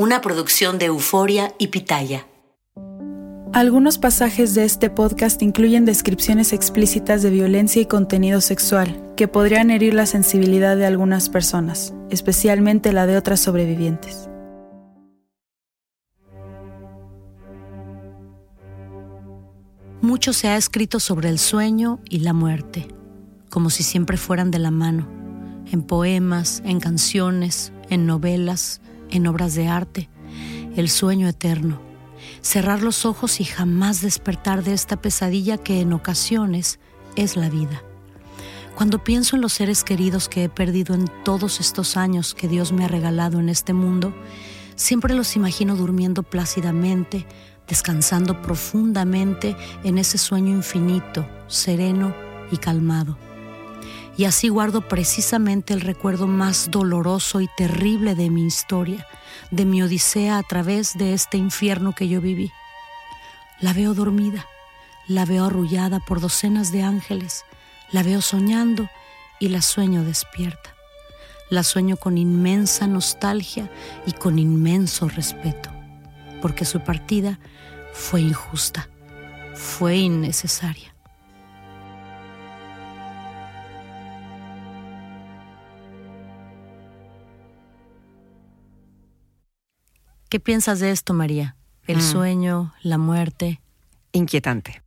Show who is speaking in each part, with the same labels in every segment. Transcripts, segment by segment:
Speaker 1: Una producción de Euforia y Pitaya.
Speaker 2: Algunos pasajes de este podcast incluyen descripciones explícitas de violencia y contenido sexual que podrían herir la sensibilidad de algunas personas, especialmente la de otras sobrevivientes.
Speaker 1: Mucho se ha escrito sobre el sueño y la muerte, como si siempre fueran de la mano, en poemas, en canciones, en novelas, en obras de arte, el sueño eterno, cerrar los ojos y jamás despertar de esta pesadilla que en ocasiones es la vida. Cuando pienso en los seres queridos que he perdido en todos estos años que Dios me ha regalado en este mundo, siempre los imagino durmiendo plácidamente, descansando profundamente en ese sueño infinito, sereno y calmado. Y así guardo precisamente el recuerdo más doloroso y terrible de mi historia, de mi odisea a través de este infierno que yo viví. La veo dormida, la veo arrullada por docenas de ángeles, la veo soñando y la sueño despierta. La sueño con inmensa nostalgia y con inmenso respeto, porque su partida fue injusta, fue innecesaria. ¿Qué piensas de esto, María? El
Speaker 3: Mm.
Speaker 1: sueño, la muerte,
Speaker 3: Inquietante.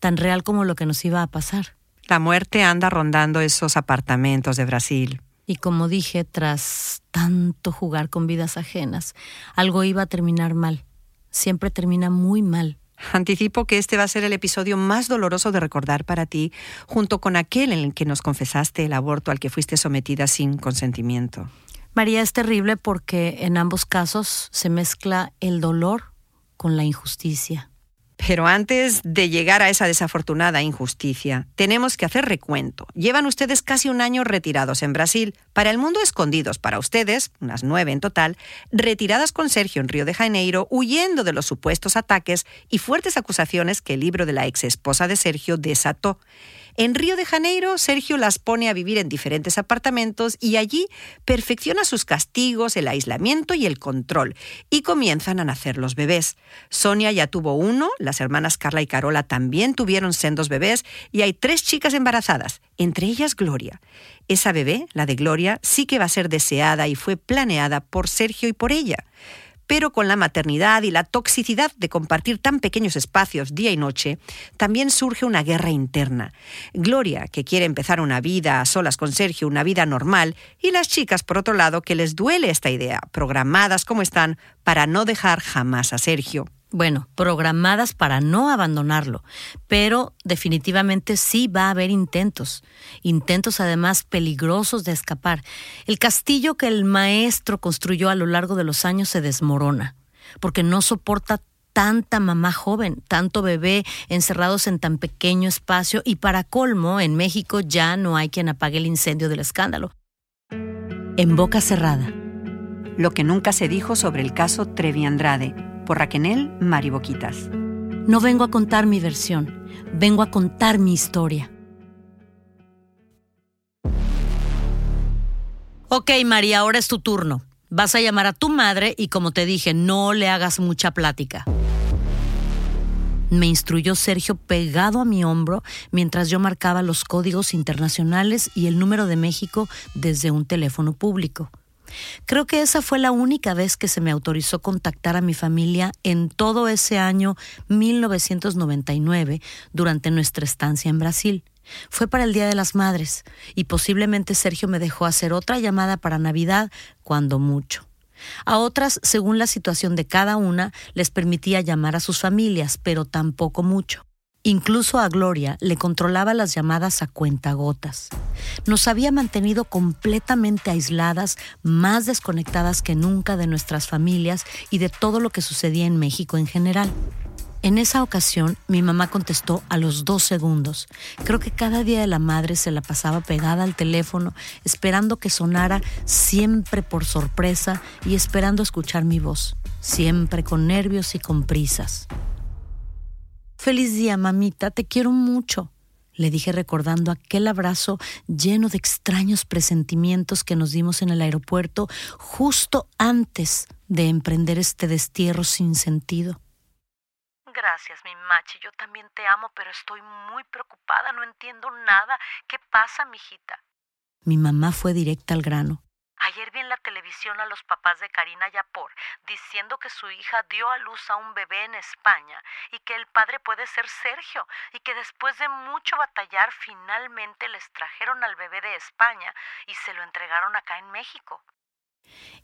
Speaker 1: tan real como lo que nos iba a pasar.
Speaker 3: La muerte anda rondando esos apartamentos de Brasil.
Speaker 1: Y como dije, tras tanto jugar con vidas ajenas, algo iba a terminar mal. Siempre termina muy mal.
Speaker 3: Anticipo que este va a ser el episodio más doloroso de recordar para ti, junto con aquel en el que nos confesaste el aborto al que fuiste sometida sin consentimiento.
Speaker 1: María es terrible porque en ambos casos se mezcla el dolor con la injusticia.
Speaker 3: Pero antes de llegar a esa desafortunada injusticia, tenemos que hacer recuento. Llevan ustedes casi un año retirados en Brasil, para el mundo escondidos para ustedes, unas nueve en total, retiradas con Sergio en Río de Janeiro, huyendo de los supuestos ataques y fuertes acusaciones que el libro de la ex esposa de Sergio desató. En Río de Janeiro, Sergio las pone a vivir en diferentes apartamentos y allí perfecciona sus castigos, el aislamiento y el control, y comienzan a nacer los bebés. Sonia ya tuvo uno, las hermanas Carla y Carola también tuvieron sendos bebés, y hay tres chicas embarazadas, entre ellas Gloria. Esa bebé, la de Gloria, sí que va a ser deseada y fue planeada por Sergio y por ella pero con la maternidad y la toxicidad de compartir tan pequeños espacios día y noche, también surge una guerra interna. Gloria, que quiere empezar una vida a solas con Sergio, una vida normal, y las chicas, por otro lado, que les duele esta idea, programadas como están para no dejar jamás a Sergio.
Speaker 1: Bueno, programadas para no abandonarlo, pero definitivamente sí va a haber intentos, intentos además peligrosos de escapar. El castillo que el maestro construyó a lo largo de los años se desmorona, porque no soporta tanta mamá joven, tanto bebé encerrados en tan pequeño espacio y para colmo, en México ya no hay quien apague el incendio del escándalo. En boca cerrada.
Speaker 3: Lo que nunca se dijo sobre el caso Trevi Andrade, por Raquenel Mariboquitas.
Speaker 1: No vengo a contar mi versión, vengo a contar mi historia. Ok, María, ahora es tu turno. Vas a llamar a tu madre y como te dije, no le hagas mucha plática. me instruyó Sergio pegado a mi hombro mientras yo marcaba los códigos internacionales y el número de México desde un teléfono público. Creo que esa fue la única vez que se me autorizó contactar a mi familia en todo ese año 1999 durante nuestra estancia en Brasil. Fue para el Día de las Madres y posiblemente Sergio me dejó hacer otra llamada para Navidad, cuando mucho. A otras, según la situación de cada una, les permitía llamar a sus familias, pero tampoco mucho. Incluso a Gloria le controlaba las llamadas a cuentagotas. Nos había mantenido completamente aisladas, más desconectadas que nunca de nuestras familias y de todo lo que sucedía en México en general. En esa ocasión, mi mamá contestó a los dos segundos. Creo que cada día de la madre se la pasaba pegada al teléfono, esperando que sonara siempre por sorpresa y esperando escuchar mi voz, siempre con nervios y con prisas. Feliz día, mamita, te quiero mucho, le dije recordando aquel abrazo lleno de extraños presentimientos que nos dimos en el aeropuerto justo antes de emprender este destierro sin sentido.
Speaker 4: Gracias, mi machi. Yo también te amo, pero estoy muy preocupada. No entiendo nada. ¿Qué pasa, mijita?
Speaker 1: Mi mamá fue directa al grano.
Speaker 4: Ayer vi en la televisión a los papás de Karina Yapor diciendo que su hija dio a luz a un bebé en España y que el padre puede ser Sergio y que después de mucho batallar finalmente les trajeron al bebé de España y se lo entregaron acá en México.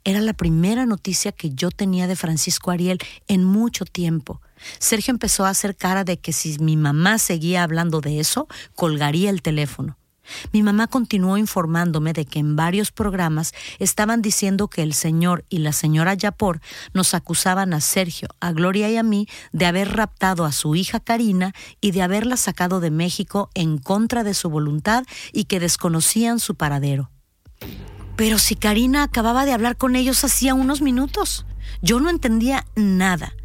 Speaker 1: Era la primera noticia que yo tenía de Francisco Ariel en mucho tiempo. Sergio empezó a hacer cara de que si mi mamá seguía hablando de eso, colgaría el teléfono. Mi mamá continuó informándome de que en varios programas estaban diciendo que el señor y la señora Yapor nos acusaban a Sergio, a Gloria y a mí de haber raptado a su hija Karina y de haberla sacado de México en contra de su voluntad y que desconocían su paradero. Pero si Karina acababa de hablar con ellos hacía unos minutos. Yo no entendía nada.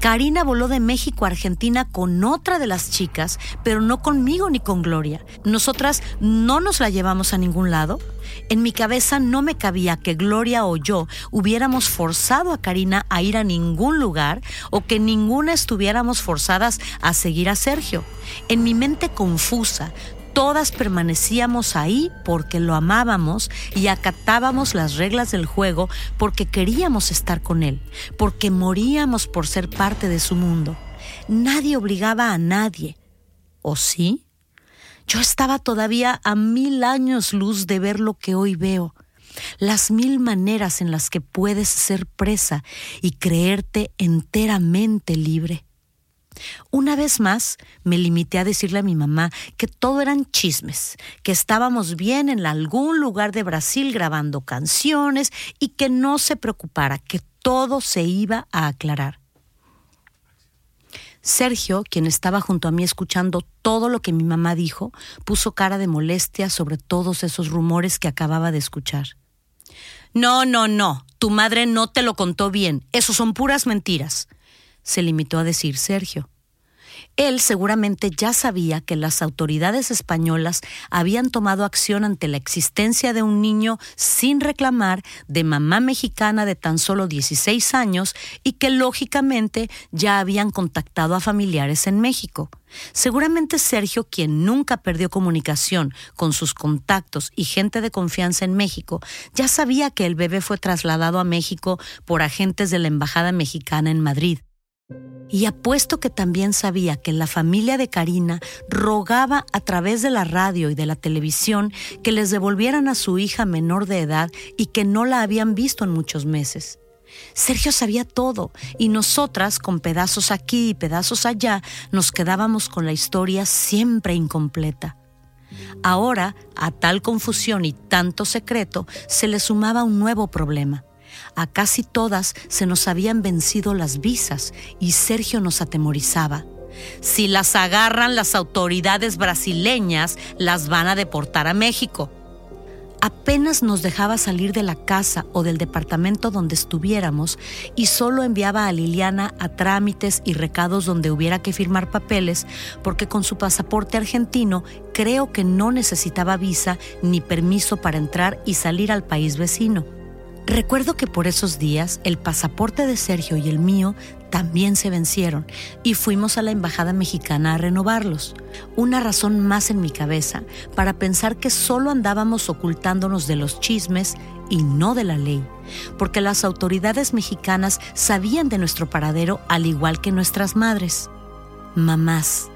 Speaker 1: Karina voló de México a Argentina con otra de las chicas, pero no conmigo ni con Gloria. Nosotras no nos la llevamos a ningún lado. En mi cabeza no me cabía que Gloria o yo hubiéramos forzado a Karina a ir a ningún lugar o que ninguna estuviéramos forzadas a seguir a Sergio. En mi mente confusa, todas permanecíamos ahí porque lo amábamos y acatábamos las reglas del juego porque queríamos estar con él, porque moríamos por ser parte de su mundo. Nadie obligaba a nadie. ¿O sí? Yo estaba todavía a mil años luz de ver lo que hoy veo, las mil maneras en las que puedes ser presa y creerte enteramente libre. Una vez más me limité a decirle a mi mamá que todo eran chismes, que estábamos bien en algún lugar de Brasil grabando canciones y que no se preocupara, que todo se iba a aclarar. Sergio, quien estaba junto a mí escuchando todo lo que mi mamá dijo, puso cara de molestia sobre todos esos rumores que acababa de escuchar. No, no, no, tu madre no te lo contó bien, eso son puras mentiras se limitó a decir Sergio. Él seguramente ya sabía que las autoridades españolas habían tomado acción ante la existencia de un niño sin reclamar de mamá mexicana de tan solo 16 años y que lógicamente ya habían contactado a familiares en México. Seguramente Sergio, quien nunca perdió comunicación con sus contactos y gente de confianza en México, ya sabía que el bebé fue trasladado a México por agentes de la Embajada Mexicana en Madrid y apuesto que también sabía que la familia de Karina rogaba a través de la radio y de la televisión que les devolvieran a su hija menor de edad y que no la habían visto en muchos meses. Sergio sabía todo y nosotras, con pedazos aquí y pedazos allá, nos quedábamos con la historia siempre incompleta. Ahora, a tal confusión y tanto secreto, se le sumaba un nuevo problema a casi todas se nos habían vencido las visas y Sergio nos atemorizaba. Si las agarran las autoridades brasileñas, las van a deportar a México. Apenas nos dejaba salir de la casa o del departamento donde estuviéramos y solo enviaba a Liliana a trámites y recados donde hubiera que firmar papeles, porque con su pasaporte argentino creo que no necesitaba visa ni permiso para entrar y salir al país vecino. Recuerdo que por esos días el pasaporte de Sergio y el mío también se vencieron y fuimos a la embajada mexicana a renovarlos. Una razón más en mi cabeza para pensar que solo andábamos ocultándonos de los chismes y no de la ley, porque las autoridades mexicanas sabían de nuestro paradero al igual que nuestras madres. Mamás.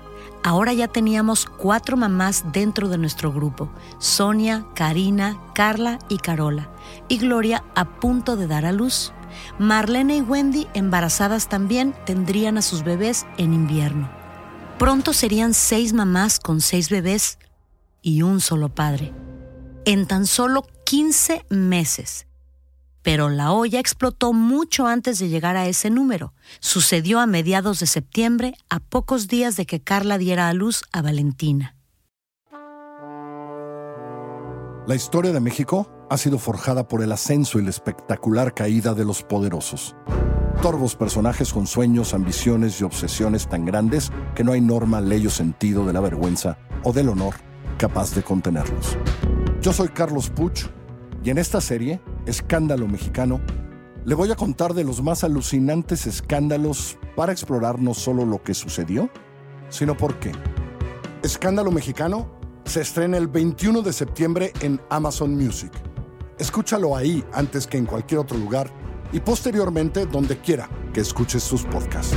Speaker 1: Ahora ya teníamos cuatro mamás dentro de nuestro grupo, Sonia, Karina, Carla y Carola, y Gloria a punto de dar a luz. Marlene y Wendy, embarazadas también, tendrían a sus bebés en invierno. Pronto serían seis mamás con seis bebés y un solo padre. En tan solo 15 meses. Pero la olla explotó mucho antes de llegar a ese número. Sucedió a mediados de septiembre, a pocos días de que Carla diera a luz a Valentina.
Speaker 5: La historia de México ha sido forjada por el ascenso y la espectacular caída de los poderosos. Torvos personajes con sueños, ambiciones y obsesiones tan grandes que no hay norma, ley o sentido de la vergüenza o del honor capaz de contenerlos. Yo soy Carlos Puch y en esta serie, Escándalo Mexicano, le voy a contar de los más alucinantes escándalos para explorar no solo lo que sucedió, sino por qué. Escándalo Mexicano se estrena el 21 de septiembre en Amazon Music. Escúchalo ahí antes que en cualquier otro lugar y posteriormente donde quiera que escuches sus podcasts.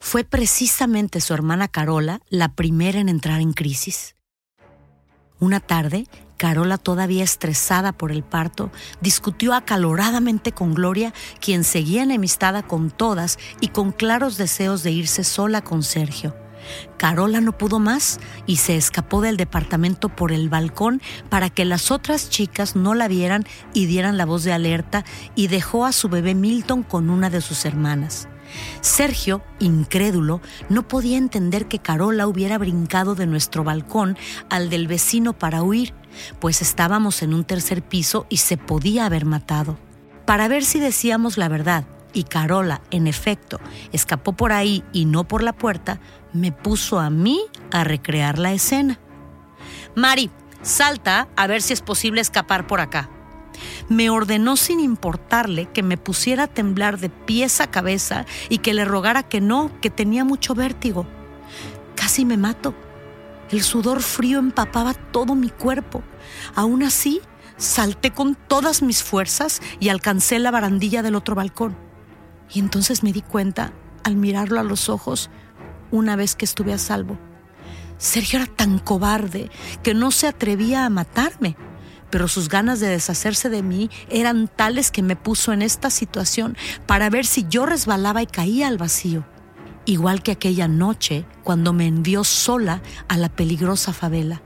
Speaker 1: Fue precisamente su hermana Carola la primera en entrar en crisis. Una tarde, Carola, todavía estresada por el parto, discutió acaloradamente con Gloria, quien seguía enemistada con todas y con claros deseos de irse sola con Sergio. Carola no pudo más y se escapó del departamento por el balcón para que las otras chicas no la vieran y dieran la voz de alerta y dejó a su bebé Milton con una de sus hermanas. Sergio, incrédulo, no podía entender que Carola hubiera brincado de nuestro balcón al del vecino para huir, pues estábamos en un tercer piso y se podía haber matado. Para ver si decíamos la verdad, y Carola, en efecto, escapó por ahí y no por la puerta, me puso a mí a recrear la escena. Mari, salta a ver si es posible escapar por acá me ordenó sin importarle que me pusiera a temblar de pies a cabeza y que le rogara que no, que tenía mucho vértigo. Casi me mato. El sudor frío empapaba todo mi cuerpo. Aún así, salté con todas mis fuerzas y alcancé la barandilla del otro balcón. Y entonces me di cuenta, al mirarlo a los ojos, una vez que estuve a salvo. Sergio era tan cobarde que no se atrevía a matarme pero sus ganas de deshacerse de mí eran tales que me puso en esta situación para ver si yo resbalaba y caía al vacío. Igual que aquella noche cuando me envió sola a la peligrosa favela.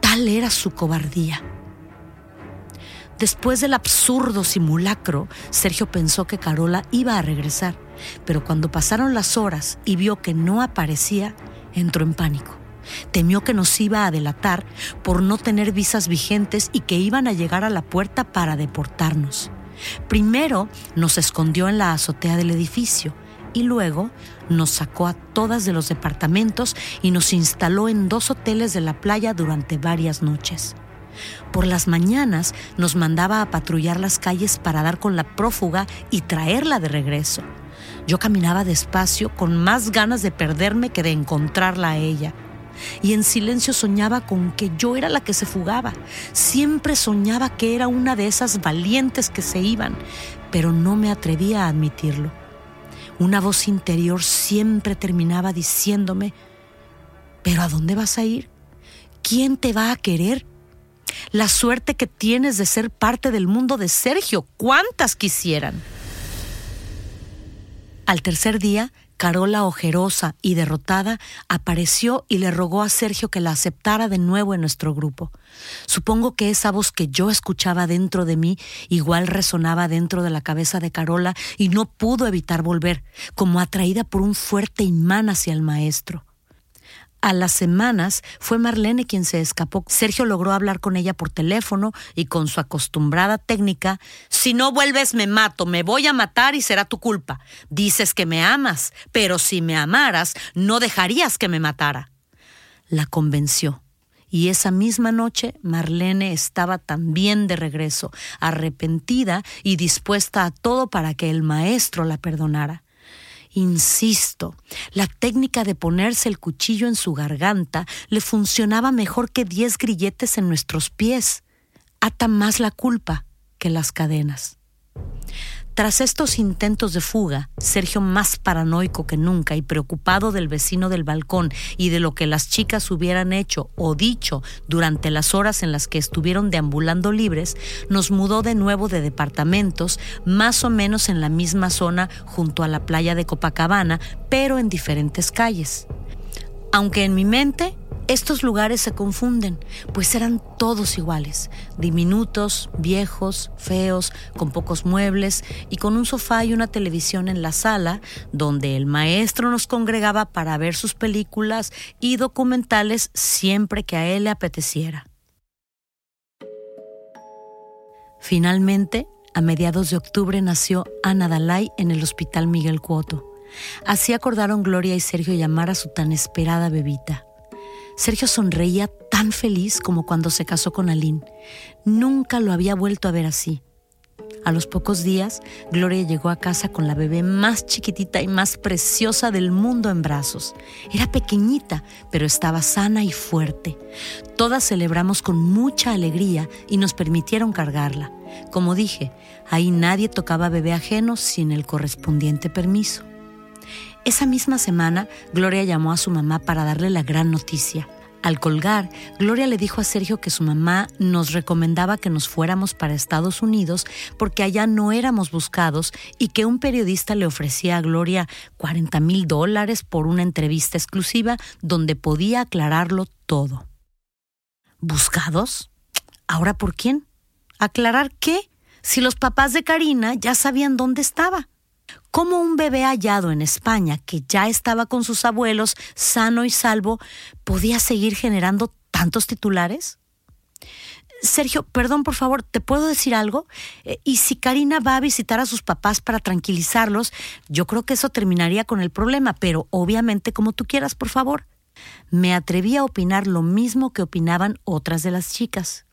Speaker 1: Tal era su cobardía. Después del absurdo simulacro, Sergio pensó que Carola iba a regresar, pero cuando pasaron las horas y vio que no aparecía, entró en pánico. Temió que nos iba a delatar por no tener visas vigentes y que iban a llegar a la puerta para deportarnos. Primero nos escondió en la azotea del edificio y luego nos sacó a todas de los departamentos y nos instaló en dos hoteles de la playa durante varias noches. Por las mañanas nos mandaba a patrullar las calles para dar con la prófuga y traerla de regreso. Yo caminaba despacio con más ganas de perderme que de encontrarla a ella. Y en silencio soñaba con que yo era la que se fugaba. Siempre soñaba que era una de esas valientes que se iban, pero no me atrevía a admitirlo. Una voz interior siempre terminaba diciéndome, ¿pero a dónde vas a ir? ¿Quién te va a querer? La suerte que tienes de ser parte del mundo de Sergio, ¿cuántas quisieran? Al tercer día, Carola, ojerosa y derrotada, apareció y le rogó a Sergio que la aceptara de nuevo en nuestro grupo. Supongo que esa voz que yo escuchaba dentro de mí igual resonaba dentro de la cabeza de Carola y no pudo evitar volver, como atraída por un fuerte imán hacia el maestro. A las semanas fue Marlene quien se escapó. Sergio logró hablar con ella por teléfono y con su acostumbrada técnica, si no vuelves me mato, me voy a matar y será tu culpa. Dices que me amas, pero si me amaras, no dejarías que me matara. La convenció. Y esa misma noche Marlene estaba también de regreso, arrepentida y dispuesta a todo para que el maestro la perdonara. Insisto, la técnica de ponerse el cuchillo en su garganta le funcionaba mejor que diez grilletes en nuestros pies. Ata más la culpa que las cadenas. Tras estos intentos de fuga, Sergio más paranoico que nunca y preocupado del vecino del balcón y de lo que las chicas hubieran hecho o dicho durante las horas en las que estuvieron deambulando libres, nos mudó de nuevo de departamentos, más o menos en la misma zona junto a la playa de Copacabana, pero en diferentes calles. Aunque en mi mente estos lugares se confunden, pues eran todos iguales, diminutos, viejos, feos, con pocos muebles y con un sofá y una televisión en la sala, donde el maestro nos congregaba para ver sus películas y documentales siempre que a él le apeteciera. Finalmente, a mediados de octubre nació Ana Dalai en el Hospital Miguel Cuoto. Así acordaron Gloria y Sergio llamar a su tan esperada bebita. Sergio sonreía tan feliz como cuando se casó con Aline. Nunca lo había vuelto a ver así. A los pocos días, Gloria llegó a casa con la bebé más chiquitita y más preciosa del mundo en brazos. Era pequeñita, pero estaba sana y fuerte. Todas celebramos con mucha alegría y nos permitieron cargarla. Como dije, ahí nadie tocaba bebé ajeno sin el correspondiente permiso. Esa misma semana, Gloria llamó a su mamá para darle la gran noticia. Al colgar, Gloria le dijo a Sergio que su mamá nos recomendaba que nos fuéramos para Estados Unidos porque allá no éramos buscados y que un periodista le ofrecía a Gloria 40 mil dólares por una entrevista exclusiva donde podía aclararlo todo. ¿Buscados? ¿Ahora por quién? ¿Aclarar qué? Si los papás de Karina ya sabían dónde estaba. ¿Cómo un bebé hallado en España, que ya estaba con sus abuelos, sano y salvo, podía seguir generando tantos titulares? Sergio, perdón, por favor, ¿te puedo decir algo? Eh, y si Karina va a visitar a sus papás para tranquilizarlos, yo creo que eso terminaría con el problema, pero obviamente como tú quieras, por favor. Me atreví a opinar lo mismo que opinaban otras de las chicas.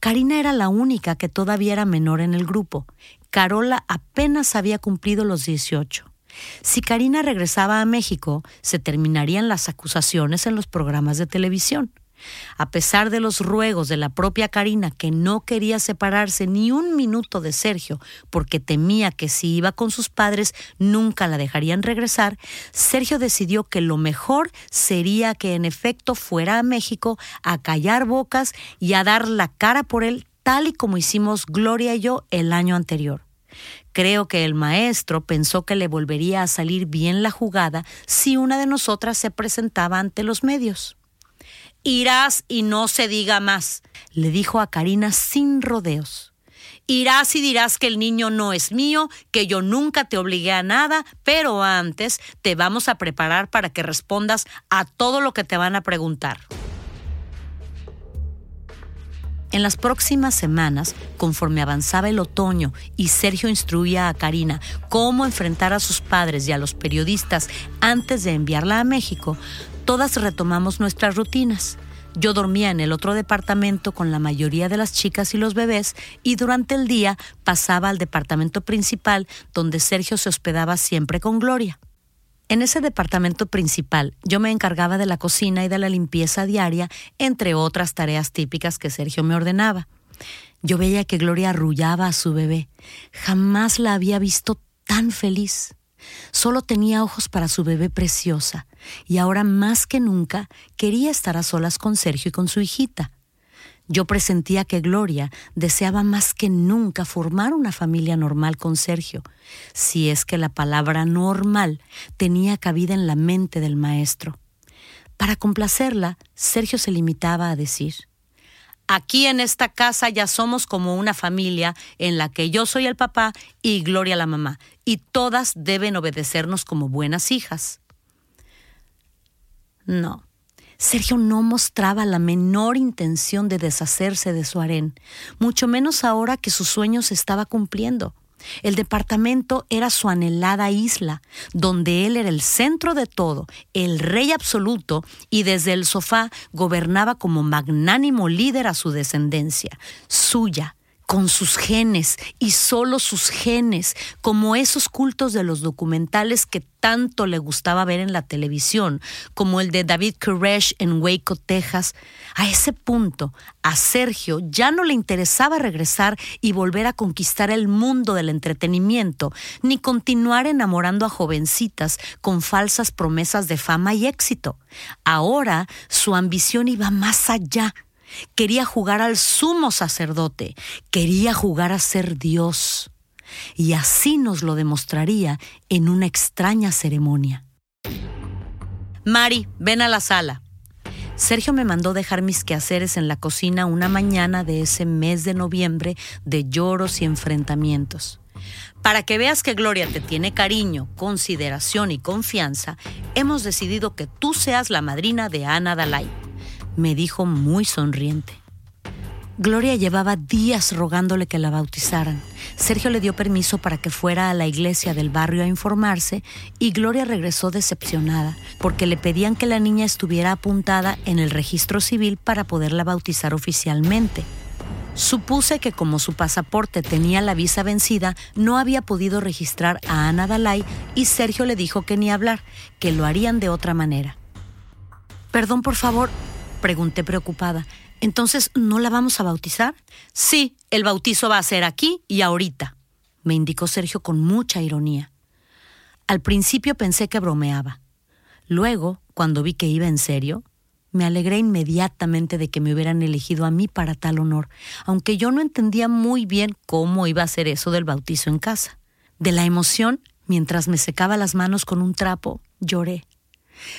Speaker 1: Karina era la única que todavía era menor en el grupo. Carola apenas había cumplido los 18. Si Karina regresaba a México, se terminarían las acusaciones en los programas de televisión. A pesar de los ruegos de la propia Karina, que no quería separarse ni un minuto de Sergio porque temía que si iba con sus padres nunca la dejarían regresar, Sergio decidió que lo mejor sería que en efecto fuera a México a callar bocas y a dar la cara por él tal y como hicimos Gloria y yo el año anterior. Creo que el maestro pensó que le volvería a salir bien la jugada si una de nosotras se presentaba ante los medios. Irás y no se diga más, le dijo a Karina sin rodeos. Irás y dirás que el niño no es mío, que yo nunca te obligué a nada, pero antes te vamos a preparar para que respondas a todo lo que te van a preguntar. En las próximas semanas, conforme avanzaba el otoño y Sergio instruía a Karina cómo enfrentar a sus padres y a los periodistas antes de enviarla a México, todas retomamos nuestras rutinas. Yo dormía en el otro departamento con la mayoría de las chicas y los bebés y durante el día pasaba al departamento principal donde Sergio se hospedaba siempre con Gloria. En ese departamento principal yo me encargaba de la cocina y de la limpieza diaria, entre otras tareas típicas que Sergio me ordenaba. Yo veía que Gloria arrullaba a su bebé. Jamás la había visto tan feliz. Solo tenía ojos para su bebé preciosa, y ahora más que nunca quería estar a solas con Sergio y con su hijita. Yo presentía que Gloria deseaba más que nunca formar una familia normal con Sergio, si es que la palabra normal tenía cabida en la mente del maestro. Para complacerla, Sergio se limitaba a decir, Aquí en esta casa ya somos como una familia en la que yo soy el papá y Gloria la mamá, y todas deben obedecernos como buenas hijas. No, Sergio no mostraba la menor intención de deshacerse de su harén, mucho menos ahora que su sueño se estaba cumpliendo. El departamento era su anhelada isla, donde él era el centro de todo, el rey absoluto, y desde el sofá gobernaba como magnánimo líder a su descendencia, suya, con sus genes y solo sus genes, como esos cultos de los documentales que tanto le gustaba ver en la televisión, como el de David Koresh en Waco, Texas. A ese punto, a Sergio ya no le interesaba regresar y volver a conquistar el mundo del entretenimiento, ni continuar enamorando a jovencitas con falsas promesas de fama y éxito. Ahora su ambición iba más allá Quería jugar al sumo sacerdote, quería jugar a ser Dios. Y así nos lo demostraría en una extraña ceremonia. Mari, ven a la sala. Sergio me mandó dejar mis quehaceres en la cocina una mañana de ese mes de noviembre de lloros y enfrentamientos. Para que veas que Gloria te tiene cariño, consideración y confianza, hemos decidido que tú seas la madrina de Ana Dalai me dijo muy sonriente. Gloria llevaba días rogándole que la bautizaran. Sergio le dio permiso para que fuera a la iglesia del barrio a informarse y Gloria regresó decepcionada porque le pedían que la niña estuviera apuntada en el registro civil para poderla bautizar oficialmente. Supuse que como su pasaporte tenía la visa vencida, no había podido registrar a Ana Dalai y Sergio le dijo que ni hablar, que lo harían de otra manera. Perdón, por favor, Pregunté preocupada. ¿Entonces no la vamos a bautizar? Sí, el bautizo va a ser aquí y ahorita, me indicó Sergio con mucha ironía. Al principio pensé que bromeaba. Luego, cuando vi que iba en serio, me alegré inmediatamente de que me hubieran elegido a mí para tal honor, aunque yo no entendía muy bien cómo iba a ser eso del bautizo en casa. De la emoción, mientras me secaba las manos con un trapo, lloré.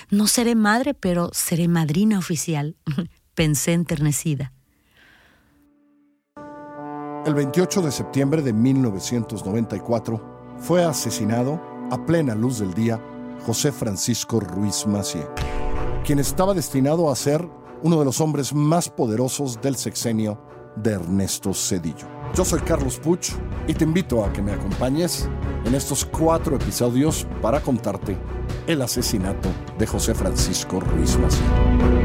Speaker 1: No seré madre, pero seré madrina oficial, pensé enternecida.
Speaker 5: El 28 de septiembre de 1994 fue asesinado a plena luz del día José Francisco Ruiz Macié, quien estaba destinado a ser uno de los hombres más poderosos del sexenio de Ernesto Cedillo. Yo soy Carlos Puch y te invito a que me acompañes en estos cuatro episodios para contarte el asesinato de José Francisco Ruiz Macié.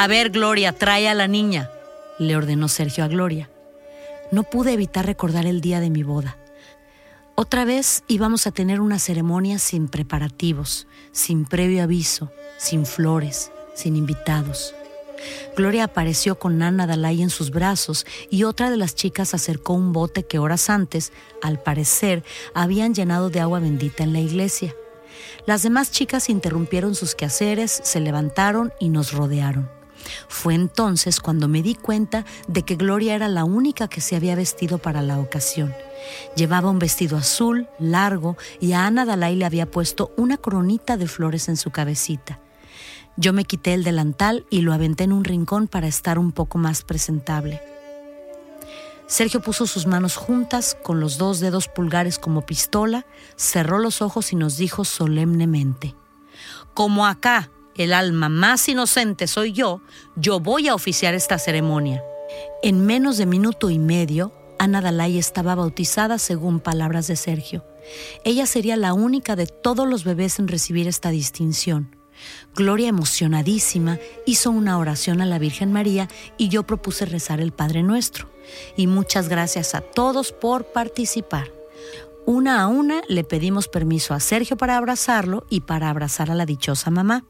Speaker 1: A ver, Gloria, trae a la niña, le ordenó Sergio a Gloria. No pude evitar recordar el día de mi boda. Otra vez íbamos a tener una ceremonia sin preparativos, sin previo aviso, sin flores, sin invitados. Gloria apareció con Ana Dalai en sus brazos y otra de las chicas acercó un bote que horas antes, al parecer, habían llenado de agua bendita en la iglesia. Las demás chicas interrumpieron sus quehaceres, se levantaron y nos rodearon. Fue entonces cuando me di cuenta de que Gloria era la única que se había vestido para la ocasión. Llevaba un vestido azul, largo, y a Ana Dalai le había puesto una coronita de flores en su cabecita. Yo me quité el delantal y lo aventé en un rincón para estar un poco más presentable. Sergio puso sus manos juntas con los dos dedos pulgares como pistola, cerró los ojos y nos dijo solemnemente, Como acá el alma más inocente soy yo, yo voy a oficiar esta ceremonia. En menos de minuto y medio, Ana Dalai estaba bautizada según palabras de Sergio. Ella sería la única de todos los bebés en recibir esta distinción. Gloria, emocionadísima, hizo una oración a la Virgen María y yo propuse rezar el Padre Nuestro. Y muchas gracias a todos por participar. Una a una le pedimos permiso a Sergio para abrazarlo y para abrazar a la dichosa mamá.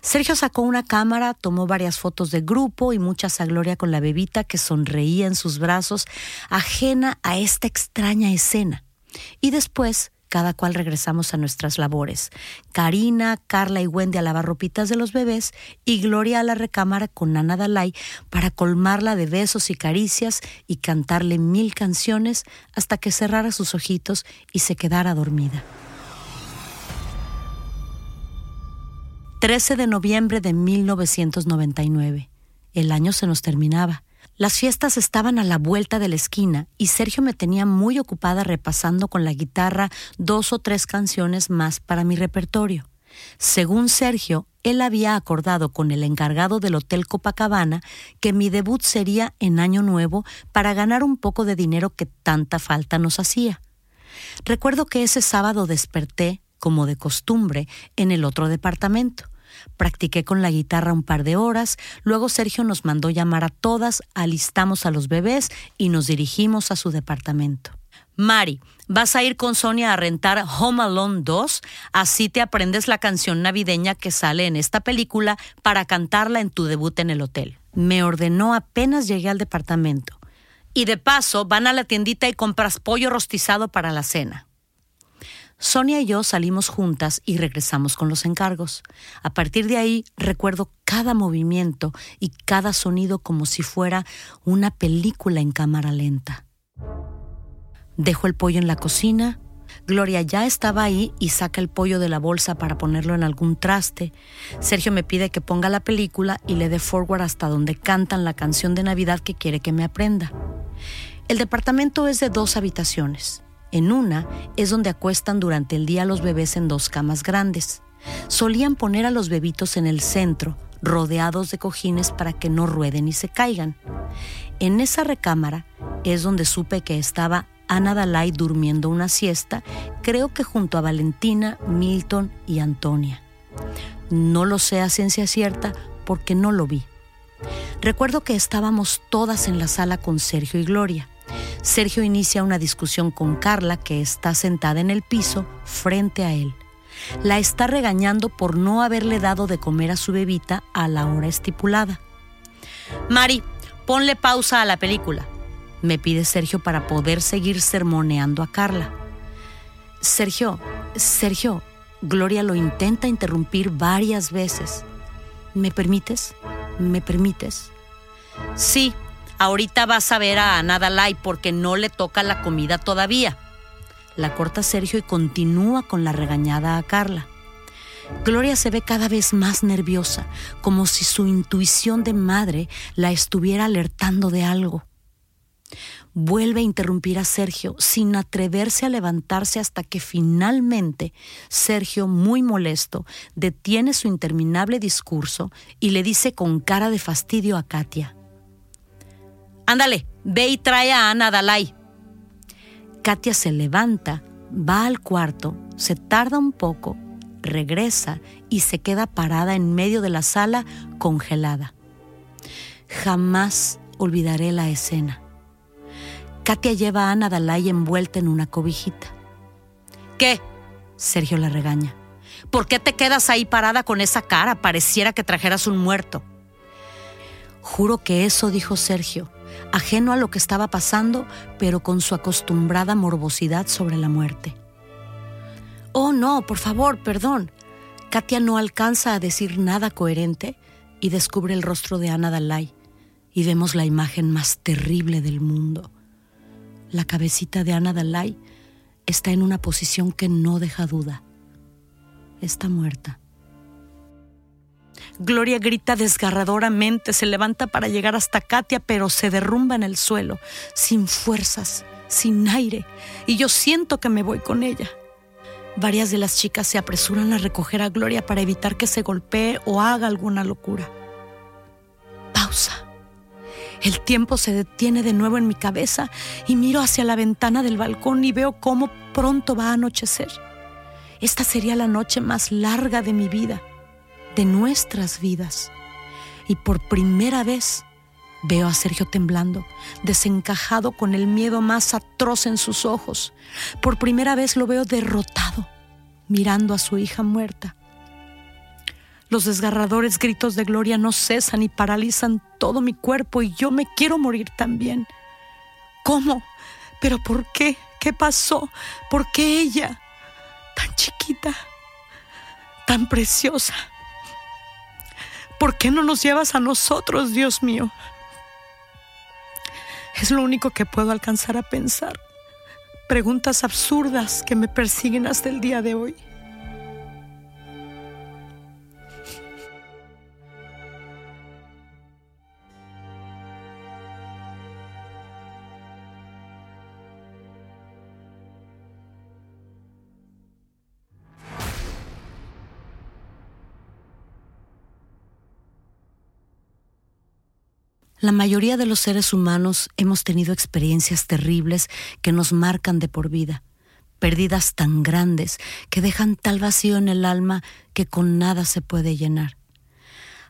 Speaker 1: Sergio sacó una cámara, tomó varias fotos de grupo y muchas a Gloria con la bebita que sonreía en sus brazos, ajena a esta extraña escena. Y después cada cual regresamos a nuestras labores. Karina, Carla y Wendy a lavar ropitas de los bebés y Gloria a la recámara con Ana Dalai para colmarla de besos y caricias y cantarle mil canciones hasta que cerrara sus ojitos y se quedara dormida. 13 de noviembre de 1999. El año se nos terminaba. Las fiestas estaban a la vuelta de la esquina y Sergio me tenía muy ocupada repasando con la guitarra dos o tres canciones más para mi repertorio. Según Sergio, él había acordado con el encargado del Hotel Copacabana que mi debut sería en Año Nuevo para ganar un poco de dinero que tanta falta nos hacía. Recuerdo que ese sábado desperté, como de costumbre, en el otro departamento. Practiqué con la guitarra un par de horas, luego Sergio nos mandó llamar a todas, alistamos a los bebés y nos dirigimos a su departamento. Mari, vas a ir con Sonia a rentar Home Alone 2, así te aprendes la canción navideña que sale en esta película para cantarla en tu debut en el hotel. Me ordenó apenas llegué al departamento. Y de paso van a la tiendita y compras pollo rostizado para la cena. Sonia y yo salimos juntas y regresamos con los encargos. A partir de ahí recuerdo cada movimiento y cada sonido como si fuera una película en cámara lenta. Dejo el pollo en la cocina. Gloria ya estaba ahí y saca el pollo de la bolsa para ponerlo en algún traste. Sergio me pide que ponga la película y le dé forward hasta donde cantan la canción de Navidad que quiere que me aprenda. El departamento es de dos habitaciones. En una es donde acuestan durante el día los bebés en dos camas grandes. Solían poner a los bebitos en el centro, rodeados de cojines para que no rueden y se caigan. En esa recámara es donde supe que estaba Ana Dalai durmiendo una siesta, creo que junto a Valentina, Milton y Antonia. No lo sé a ciencia cierta porque no lo vi. Recuerdo que estábamos todas en la sala con Sergio y Gloria. Sergio inicia una discusión con Carla, que está sentada en el piso frente a él. La está regañando por no haberle dado de comer a su bebita a la hora estipulada. Mari, ponle pausa a la película, me pide Sergio para poder seguir sermoneando a Carla. Sergio, Sergio, Gloria lo intenta interrumpir varias veces. ¿Me permites? ¿Me permites? Sí, Ahorita vas a ver a Ana Dalai porque no le toca la comida todavía. La corta Sergio y continúa con la regañada a Carla. Gloria se ve cada vez más nerviosa, como si su intuición de madre la estuviera alertando de algo. Vuelve a interrumpir a Sergio sin atreverse a levantarse hasta que finalmente Sergio, muy molesto, detiene su interminable discurso y le dice con cara de fastidio a Katia, Ándale, ve y trae a Ana Dalai. Katia se levanta, va al cuarto, se tarda un poco, regresa y se queda parada en medio de la sala congelada. Jamás olvidaré la escena. Katia lleva a Ana Dalai envuelta en una cobijita. ¿Qué? Sergio la regaña. ¿Por qué te quedas ahí parada con esa cara? Pareciera que trajeras un muerto. Juro que eso dijo Sergio, ajeno a lo que estaba pasando, pero con su acostumbrada morbosidad sobre la muerte. Oh, no, por favor, perdón. Katia no alcanza a decir nada coherente y descubre el rostro de Ana Dalai y vemos la imagen más terrible del mundo. La cabecita de Ana Dalai está en una posición que no deja duda. Está muerta. Gloria grita desgarradoramente, se levanta para llegar hasta Katia, pero se derrumba en el suelo, sin fuerzas, sin aire, y yo siento que me voy con ella. Varias de las chicas se apresuran a recoger a Gloria para evitar que se golpee o haga alguna locura. Pausa. El tiempo se detiene de nuevo en mi cabeza y miro hacia la ventana del balcón y veo cómo pronto va a anochecer. Esta sería la noche más larga de mi vida, de nuestras vidas. Y por primera vez veo a Sergio temblando, desencajado con el miedo más atroz en sus ojos. Por primera vez lo veo derrotado, mirando a su hija muerta. Los desgarradores gritos de gloria no cesan y paralizan todo mi cuerpo y yo me quiero morir también. ¿Cómo? ¿Pero por qué? ¿Qué pasó? ¿Por qué ella? Tan chiquita, tan preciosa. ¿Por qué no nos llevas a nosotros, Dios mío? Es lo único que puedo alcanzar a pensar. Preguntas absurdas que me persiguen hasta el día de hoy. La mayoría de los seres humanos hemos tenido experiencias terribles que nos marcan de por vida, pérdidas tan grandes que dejan tal vacío en el alma que con nada se puede llenar.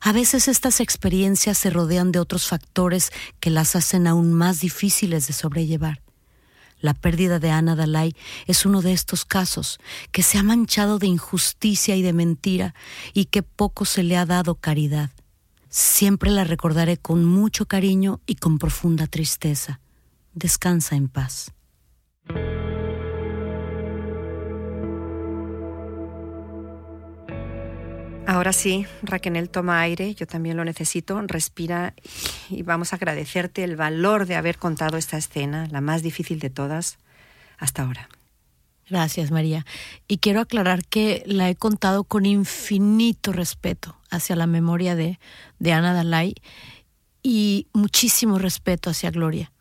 Speaker 1: A veces estas experiencias se rodean de otros factores que las hacen aún más difíciles de sobrellevar. La pérdida de Ana Dalai es uno de estos casos que se ha manchado de injusticia y de mentira y que poco se le ha dado caridad. Siempre la recordaré con mucho cariño y con profunda tristeza. Descansa en paz.
Speaker 3: Ahora sí, Raquel toma aire, yo también lo necesito, respira y vamos a agradecerte el valor de haber contado esta escena, la más difícil de todas, hasta ahora.
Speaker 1: Gracias, María. Y quiero aclarar que la he contado con infinito respeto hacia la memoria de, de Ana Dalai y muchísimo respeto hacia Gloria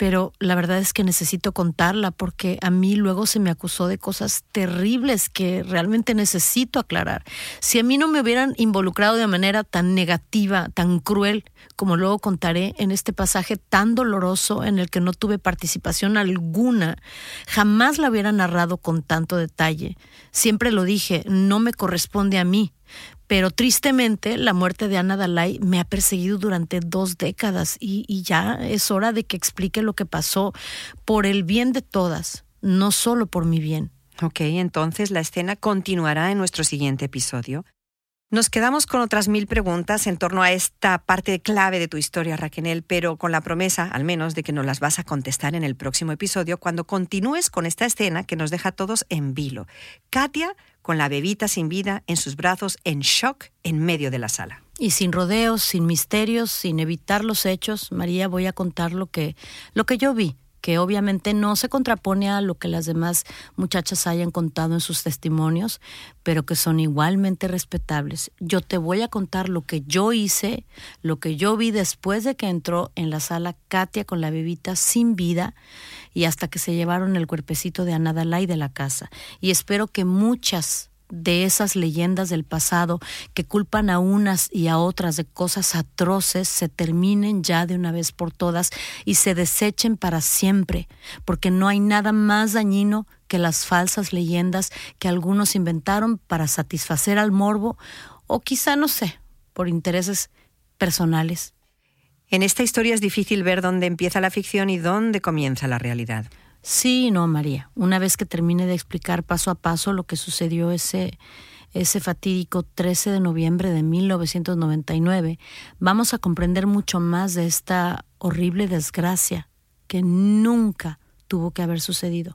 Speaker 1: pero la verdad es que necesito contarla porque a mí luego se me acusó de cosas terribles que realmente necesito aclarar. Si a mí no me hubieran involucrado de manera tan negativa, tan cruel, como luego contaré en este pasaje tan doloroso en el que no tuve participación alguna, jamás la hubiera narrado con tanto detalle. Siempre lo dije, no me corresponde a mí, pero tristemente, la muerte de Ana Dalai me ha perseguido durante dos décadas y, ya es hora de que explique lo que pasó por el bien de todas, no solo por mi bien.
Speaker 3: Ok, entonces la escena continuará en nuestro siguiente episodio. Nos quedamos con otras mil preguntas en torno a esta parte clave de tu historia, Raquel, pero con la promesa, al menos, de que nos las vas a contestar en el próximo episodio cuando continúes con esta escena que nos deja a todos en vilo. Katia con la bebita sin vida en sus brazos, en shock, en medio de la sala.
Speaker 1: Y sin rodeos, sin misterios, sin evitar los hechos, María, voy a contar lo que, lo que yo vi que obviamente no se contrapone a lo que las demás muchachas hayan contado en sus testimonios, pero que son igualmente respetables. Yo te voy a contar lo que yo hice, lo que yo vi después de que entró en la sala Katia con la bebita sin vida y hasta que se llevaron el cuerpecito de Anadalai de la casa. Y espero que muchas de esas leyendas del pasado que culpan a unas y a otras de cosas atroces se terminen ya de una vez por todas y se desechen para siempre, porque no hay nada más dañino que las falsas leyendas que algunos inventaron para satisfacer al morbo o quizá, no sé, por intereses personales.
Speaker 3: En esta historia es difícil ver dónde empieza la ficción y dónde comienza la realidad.
Speaker 1: Sí, no, María. Una vez que termine de explicar paso a paso lo que sucedió ese, ese fatídico 13 de noviembre de 1999, vamos a comprender mucho más de esta horrible desgracia que nunca tuvo que haber sucedido.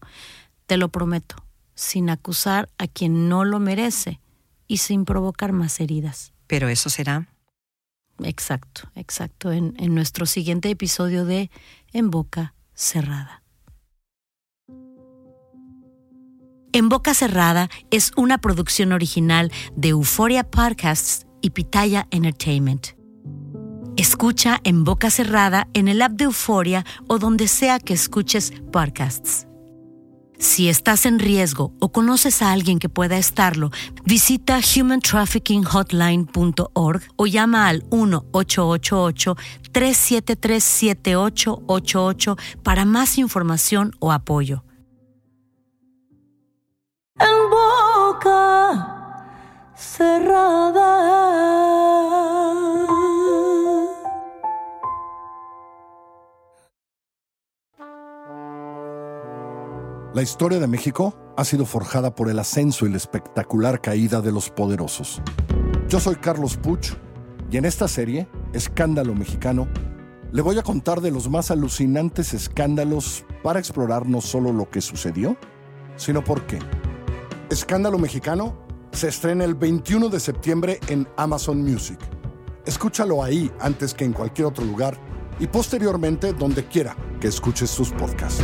Speaker 1: Te lo prometo, sin acusar a quien no lo merece y sin provocar más heridas.
Speaker 3: Pero eso será.
Speaker 1: Exacto, exacto, en, en nuestro siguiente episodio de En Boca Cerrada. En Boca Cerrada es una producción original de Euphoria Podcasts y Pitaya Entertainment. Escucha en boca cerrada en el app de Euforia o donde sea que escuches podcasts. Si estás en riesgo o conoces a alguien que pueda estarlo, visita humantraffickinghotline.org o llama al 1-888-373-7888 para más información o apoyo. En boca cerrada.
Speaker 5: La historia de México ha sido forjada por el ascenso y la espectacular caída de los poderosos. Yo soy Carlos Puch y en esta serie, Escándalo Mexicano, le voy a contar de los más alucinantes escándalos para explorar no solo lo que sucedió, sino por qué. Escándalo Mexicano se estrena el 21 de septiembre en Amazon Music. Escúchalo ahí antes que en cualquier otro lugar y posteriormente donde quiera que escuches sus podcasts.